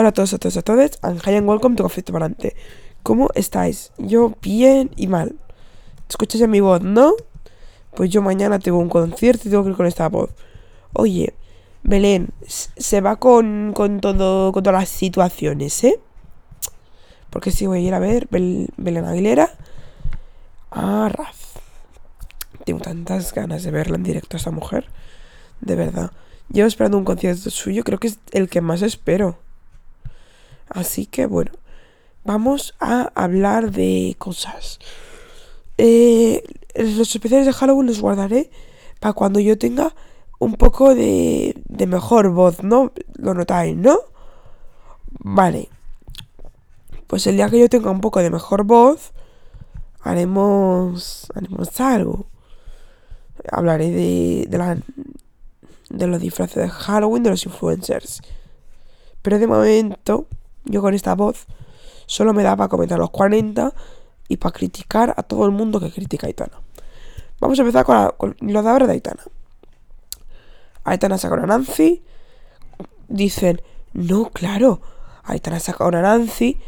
Hola a todos, a todos, a todos, and hi and welcome to Café Tomarante. ¿Cómo estáis? Yo bien y mal. ¿Escuchas mi voz, no? Pues yo mañana tengo un concierto y tengo que ir con esta voz. Oye, Belén, se va con, con todo, con todas las situaciones, ¿eh? Porque si voy a ir a ver Belén Aguilera a Raz. Tengo tantas ganas de verla en directo a esta mujer. De verdad. Llevo esperando un concierto suyo, creo que es el que más espero. Así que bueno, vamos a hablar de cosas. Eh, los especiales de Halloween los guardaré para cuando yo tenga un poco de, de mejor voz, ¿no? Lo notáis, ¿no? Vale. Pues el día que yo tenga un poco de mejor voz, haremos, haremos algo. Hablaré de, de, la, de los disfraces de Halloween de los influencers. Pero de momento, yo con esta voz solo me da para comentar los 40 y para criticar a todo el mundo que critica a Aitana. Vamos a empezar con, los de ahora de Aitana. Aitana saca una Nancy. Dicen, no, claro, Aitana saca una Nancy,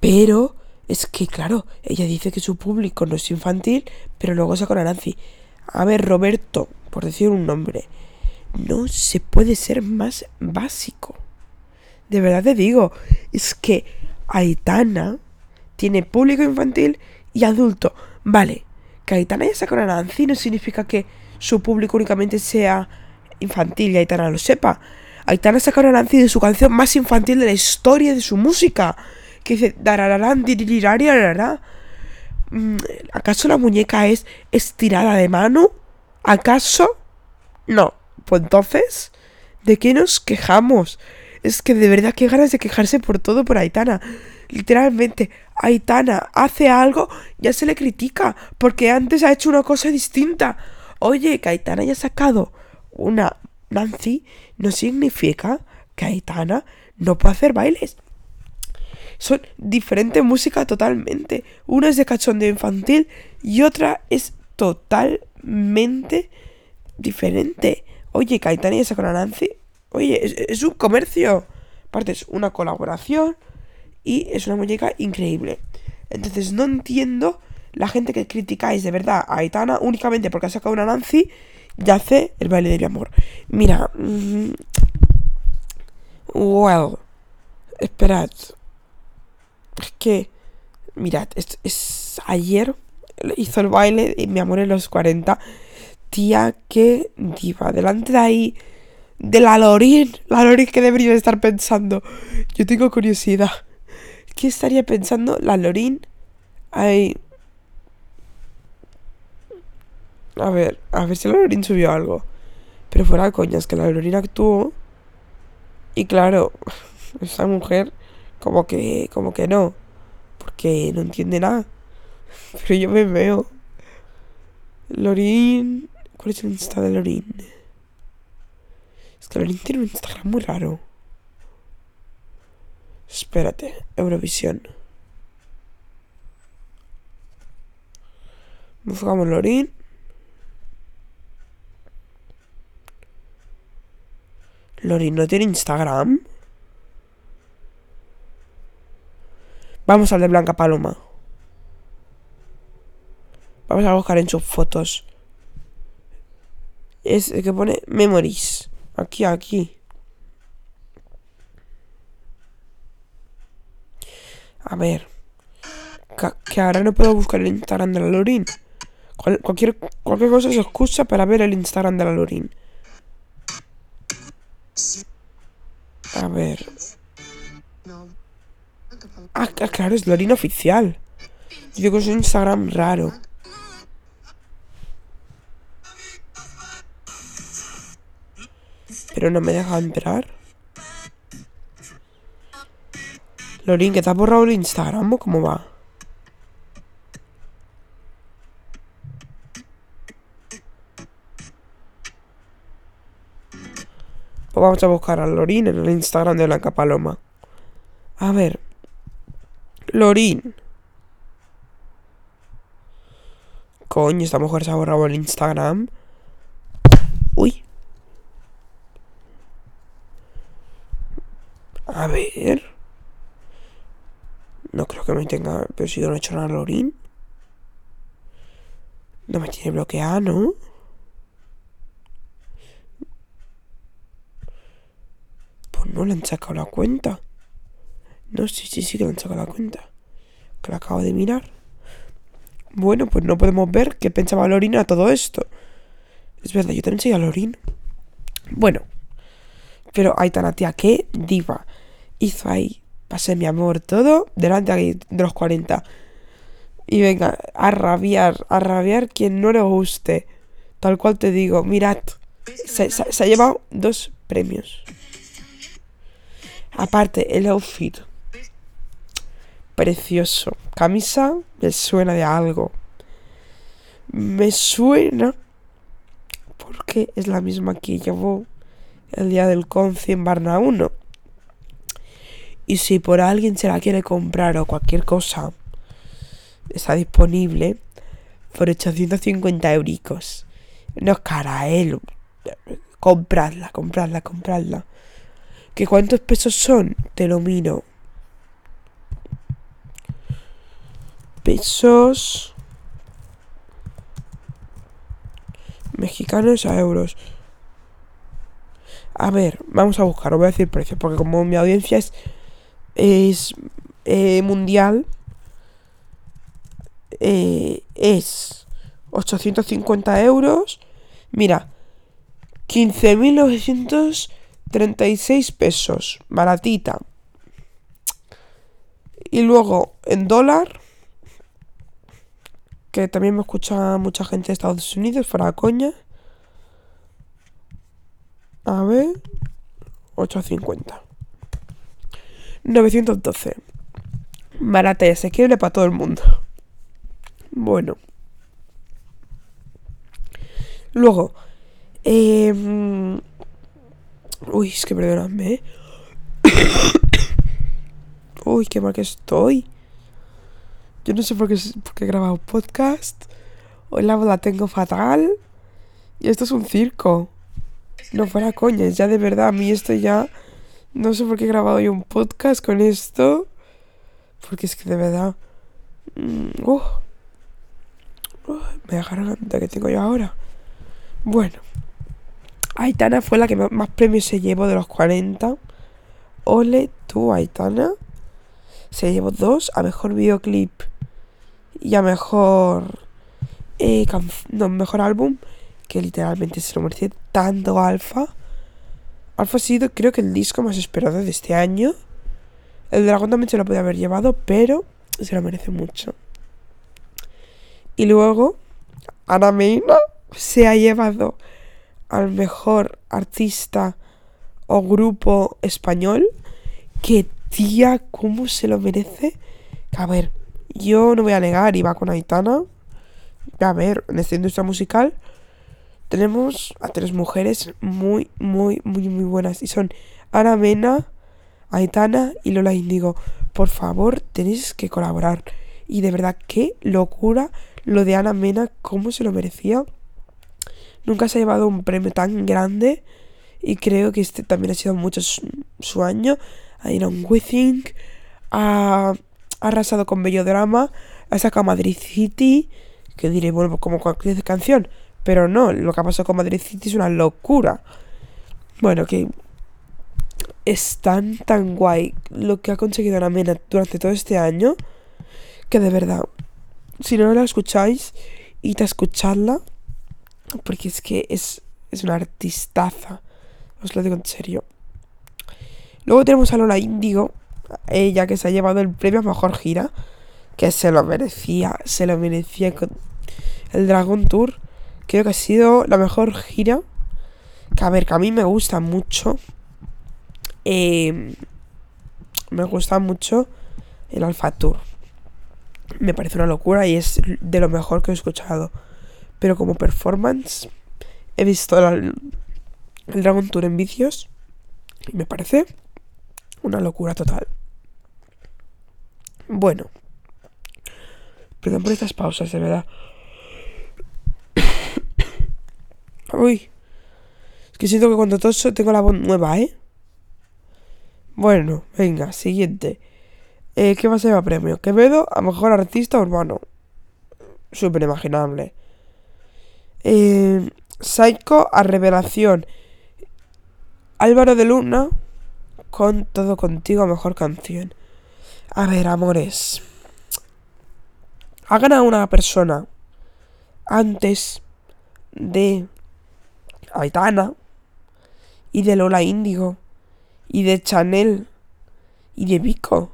pero es que, claro, ella dice que su público no es infantil, pero luego saca una Nancy. A ver, Roberto, por decir un nombre, no se puede ser más básico. De verdad te digo, es que Aitana tiene público infantil y adulto. Vale, que Aitana ya saca una Nancy no significa que su público únicamente sea infantil y Aitana lo sepa. Aitana saca una Nancy de su canción más infantil de la historia de su música. Que dice, mm, ¿Acaso la muñeca es estirada de mano? ¿Acaso? No. Pues entonces, ¿de qué nos quejamos? Es que de verdad qué ganas de quejarse por todo por Aitana. Literalmente, Aitana hace algo, ya se le critica, porque antes ha hecho una cosa distinta. Oye, que Aitana haya sacado una Nancy, no significa que Aitana no pueda hacer bailes. Son diferente música totalmente. Una es de cachondeo infantil y otra es totalmente diferente. Oye, Caetano y esa con Nancy. Oye, es, un comercio. Aparte, es una colaboración. Y es una muñeca increíble. Entonces, no entiendo la gente que criticáis de verdad a Aitana únicamente porque ha sacado una Nancy y hace el baile de mi amor. Mira. Mm, well. Esperad. Es que. Mirad, es, ayer hizo el baile de mi amor en los 40 Tía, qué diva. Delante de ahí, de la Lorin. La Lorin que debería estar pensando. Yo tengo curiosidad. ¿Qué estaría pensando la Lorin? Ahí. A ver, a ver si la Lorin subió algo. Pero fuera coñas, que la Lorin actuó. Y claro, esa mujer, como que, como que no. Porque no entiende nada. Pero yo me veo. Lorin ¿Cuál es el Insta de Lorin? Que Lorin tiene un Instagram muy raro. Espérate, Eurovisión. Buscamos Lorin. Lorin no tiene Instagram. Vamos al de Blanca Paloma. Vamos a buscar en sus fotos es el que pone memories. Aquí, aquí. A ver. Que, ahora no puedo buscar el Instagram de la Lorin. cualquier, cualquier cosa se excusa para ver el Instagram de la Lorin. A ver. Ah, claro, es Lorin oficial. Yo digo es un Instagram raro. Pero no me deja entrar. Lorin, ¿que te has borrado el Instagram o cómo va? Pues vamos a buscar a Lorin en el Instagram de Blanca Paloma. A ver. Lorin. Coño, esta mujer se ha borrado el Instagram. No creo que me tenga. Pero si yo no he hecho nada Lorin. No me tiene bloqueado, ¿no? Pues no le han sacado la cuenta. No, sí, sí, sí que le han sacado la cuenta. Que la acabo de mirar. Bueno, pues no podemos ver qué pensaba Lorin a todo esto. Es verdad, yo también soy a Lorin. Bueno. Pero Aitana, tía, qué diva. Hizo ahí, pasé mi amor, todo delante de los 40. Y venga, a rabiar, a rabiar quien no le guste. Tal cual te digo, mirad, se, se ha llevado dos premios. Aparte, el outfit. Precioso. Camisa me suena de algo. Me suena porque es la misma que llevó el día del conci en Barna 1. Y si por alguien se la quiere comprar o cualquier cosa, está disponible por 850 euricos. No es cara, ¿eh? Compradla, compradla, compradla. ¿Que cuántos pesos son? Te lo miro. Pesos mexicanos a euros. A ver, vamos a buscar, voy a decir precios, porque como mi audiencia es, es eh, mundial, eh, es 850 euros. Mira, 15.900 36 pesos, baratita. Y luego en dólar, que también me escucha mucha gente de Estados Unidos, fuera coña. A ver, 850. 912. Barata y asequible para todo el mundo. Bueno. Luego, eh, Uy, es que perdonadme. ¿eh? Uy, qué mal que estoy. Yo no sé por qué, he grabado podcast. Hoy la la tengo fatal. Y esto es un circo. No fuera coña, ya de verdad. A mí esto ya. No sé por qué he grabado yo un podcast con esto. Porque es que de verdad. Mm, uh, uh, me da garganta que tengo yo ahora. Bueno. Aitana fue la que más premios se llevó de los 40. Ole tú, Aitana. Se llevó dos a mejor videoclip y a mejor. Eh, no, mejor álbum. Que literalmente se lo merece tanto Alfa. Alfa ha sido, creo que, el disco más esperado de este año. El dragón también se lo puede haber llevado, pero se lo merece mucho. Y luego, Ana Meina se ha llevado al mejor artista o grupo español. Que tía, ¿cómo se lo merece? A ver, yo no voy a negar, iba con Aitana. A ver, en esta industria musical tenemos a tres mujeres muy, muy, muy, muy buenas. Y son Ana Mena, Aitana y Lola Indigo. Por favor, tenéis que colaborar. Y de verdad, qué locura lo de Ana Mena, cómo se lo merecía. Nunca se ha llevado un premio tan grande y creo que este también ha sido mucho su, año. Ha ido un Withing, ha, arrasado con Bello Drama, ha sacado Madrid City, que diré, bueno, como cualquier canción, pero no, lo que ha pasado con Madrid City es una locura. Bueno, que es tan, tan guay lo que ha conseguido Ana Mena durante todo este año, que de verdad, si no la escucháis, id a escucharla porque es que es, es una artistaza. Os lo digo en serio. Luego tenemos a Lola Índigo, ella que se ha llevado el premio a mejor gira, que se lo merecía, se lo merecía con el Dragon Tour. Creo que ha sido la mejor gira. Que a ver, que a mí me gusta mucho. Eh, me gusta mucho el Alpha Tour. Me parece una locura y es de lo mejor que he escuchado. Pero como performance, he visto el, Dragon Tour en vicios y me parece una locura total. Bueno, perdón por estas pausas, de verdad. Uy, es que siento que cuando toso tengo la voz nueva, ¿eh? Bueno, venga, siguiente. Eh, ¿Qué más se lleva premio? Quevedo a mejor artista urbano. Súper imaginable. Eh, Psycho a revelación. Álvaro de Luna con Todo Contigo a mejor canción. A ver, amores. Ha ganado una persona antes de Aitana y de Lola Índigo y de Chanel y de Vico.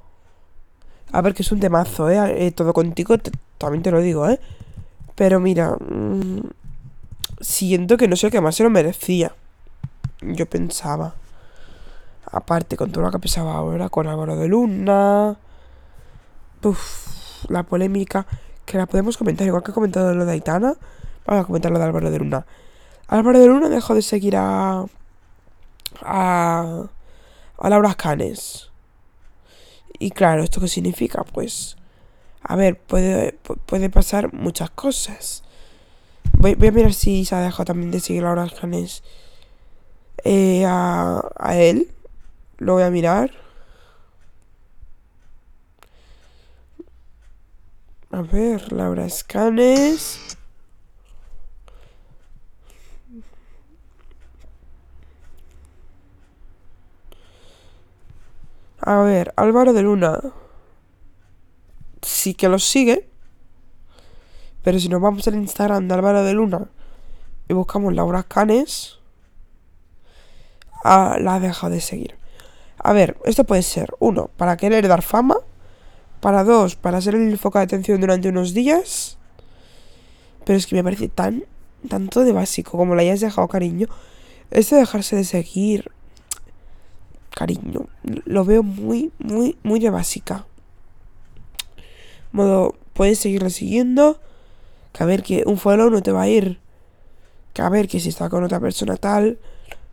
A ver, que es un temazo, ¿eh? eh todo contigo, también te lo digo, ¿eh? Pero mira, mmm, siento que no sé qué más se lo merecía. Yo pensaba. Aparte, con todo lo que pesaba ahora, con Álvaro de Luna. Uf, la polémica. Que la podemos comentar, igual que he comentado lo de Aitana. Vamos a comentar lo de Álvaro de Luna. Álvaro de Luna dejó de seguir a. a. a Laura Canes. Y claro, ¿esto qué significa? Pues. A ver, puede, puede pasar muchas cosas. Voy, a mirar si se ha dejado también de seguir a Laura Canes eh, a, a él. Lo voy a mirar. A ver, Laura Escanes. A ver, Álvaro de Luna. Sí que lo sigue. Pero si nos vamos al Instagram de Álvaro de Luna y buscamos Laura Canes, ah, la ha dejado de seguir. A ver, esto puede ser, uno, para querer dar fama. Para dos, para ser el foco de atención durante unos días. Pero es que me parece tan, tanto de básico como la hayas dejado cariño. Esto de dejarse de seguir cariño. Lo veo muy, muy, muy de básica. Modo, puedes seguirle siguiendo. Que a ver que un follow no te va a ir. Que a ver que si está con otra persona tal,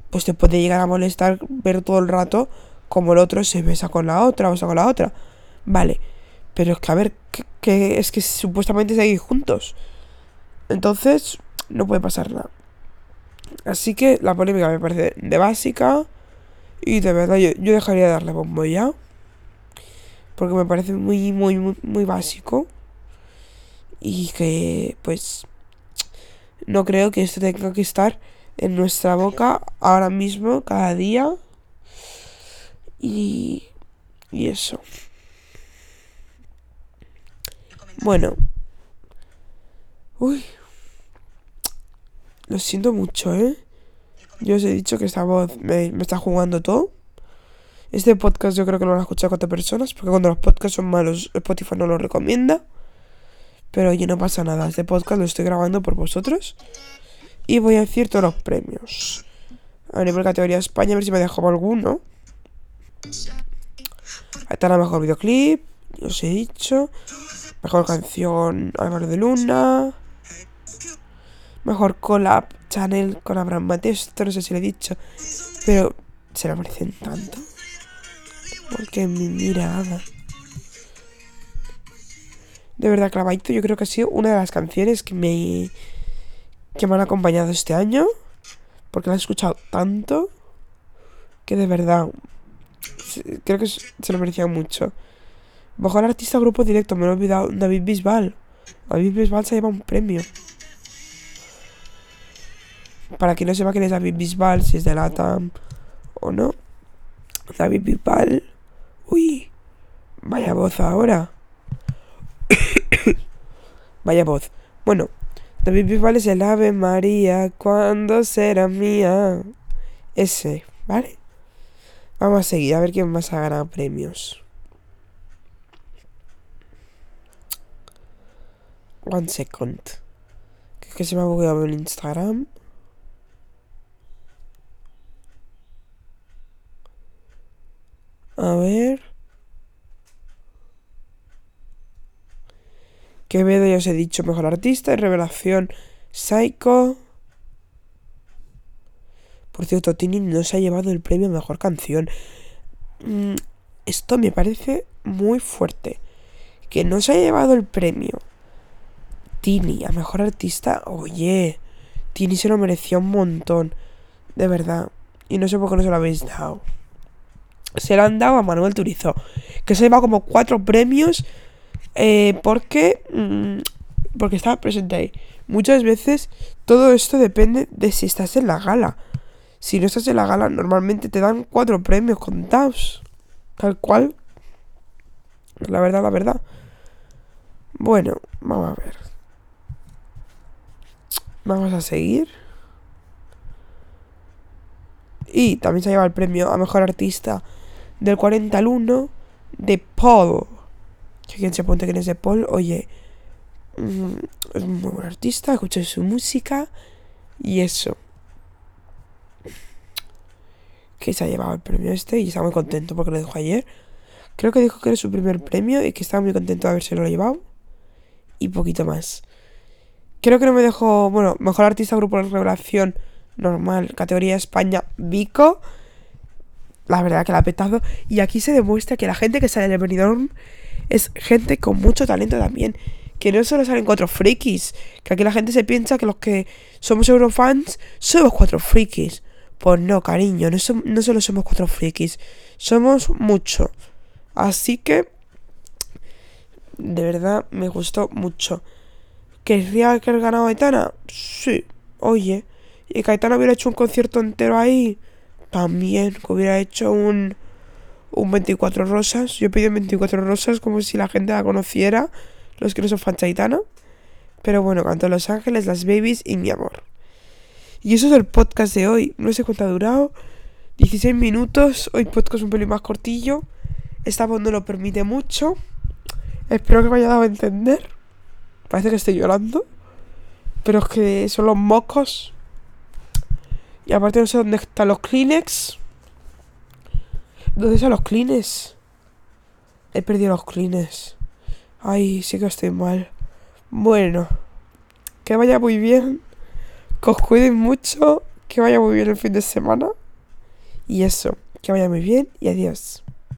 pues te puede llegar a molestar ver todo el rato como el otro se besa con la otra o sea con la otra. Vale. Pero es que a ver, que, es que supuestamente seguís juntos. Entonces, no puede pasar nada. Así que la polémica me parece de básica. Y de verdad yo, dejaría de darle bombo ya. Porque me parece muy, muy, muy, muy básico. Y que, pues, no creo que esto tenga que estar en nuestra boca ahora mismo, cada día. Y, y eso. Bueno. Uy. Lo siento mucho, ¿eh? Yo os he dicho que esta voz me, está jugando todo. Este podcast yo creo que lo van a escuchar cuatro personas, porque cuando los podcasts son malos, Spotify no lo recomienda. Pero oye, no pasa nada. Este podcast lo estoy grabando por vosotros. Y voy a decir todos los premios. A nivel categoría España, a ver si me dejo alguno. Ahí está la mejor videoclip. Os he dicho. Mejor canción Álvaro de Luna. Mejor collab Channel con Abraham Mateos. Esto no sé si lo he dicho. Pero se lo merecen tanto. Porque mi mirada. De verdad, Clavadito, yo creo que ha sido una de las canciones que me. que me han acompañado este año. Porque la he escuchado tanto. Que de verdad. Creo que se lo merecía mucho. Mejor artista grupo directo, me lo he olvidado. David Bisbal. David Bisbal se lleva un premio. Para quien no sepa quién es David Bisbal, si es de Latam o no. David Bisbal. Uy, vaya voz ahora. vaya voz. Bueno, David Bisbal es el Ave María, ¿cuándo será mía? Ese, ¿vale? Vamos a seguir, a ver quién más ha ganado premios. One second. Que se me ha bugueado el Instagram. A ver. Quevedo ya os he dicho mejor artista. Revelación Psycho. Por cierto, Tini no se ha llevado el premio a mejor canción. Mm, esto me parece muy fuerte. Que no se ha llevado el premio. Tini, a mejor artista. Oye, Tini se lo merecía un montón. De verdad. Y no sé por qué no se lo habéis dado. Se lo han dado a Manuel Turizo. Que se lleva como cuatro premios eh, porque, mm, porque estaba presente ahí. Muchas veces todo esto depende de si estás en la gala. Si no estás en la gala, normalmente te dan cuatro premios contados. Tal cual. La verdad, la verdad. Bueno, vamos a ver. Vamos a seguir. Y también se ha llevado el premio a mejor artista del 40 al 1 de Paul. Si quien se pregunta quién es de Paul, oye, mm, es un muy buen artista, escuché su música y eso. Que se ha llevado el premio este y está muy contento porque lo dijo ayer. Creo que dijo que era su primer premio y que estaba muy contento de haberse lo llevado. Y poquito más. Creo que no me dejó, bueno, mejor artista grupo de revelación normal, categoría España, Vico. La verdad que la ha petado. Y aquí se demuestra que la gente que sale del Benidorm es gente con mucho talento también. Que no solo salen cuatro frikis. Que aquí la gente se piensa que los que somos eurofans somos cuatro frikis. Pues no, cariño, no, solo somos cuatro frikis. Somos mucho. Así que... De verdad me gustó mucho. ¿Querría que ganado Aitana? Sí. Oye, y Caetano hubiera hecho un concierto entero ahí, también, que hubiera hecho un, un 24 rosas. Yo pedí 24 rosas como si la gente la conociera, los que no son fan Pero bueno, cantó Los Ángeles, Las Babies y Mi Amor. Y eso es el podcast de hoy. No sé cuánto ha durado. 16 minutos. Hoy podcast un pelín más cortillo. Esta voz no lo permite mucho. Espero que me haya dado a entender. Parece que estoy llorando. Pero es que son los mocos. Y aparte no sé dónde están los Kleenex. ¿Dónde están los Kleenex? He perdido los Kleenex. Ay, sí que estoy mal. Bueno. Que vaya muy bien. Que os cuiden mucho. Que vaya muy bien el fin de semana. Y eso. Que vaya muy bien y adiós.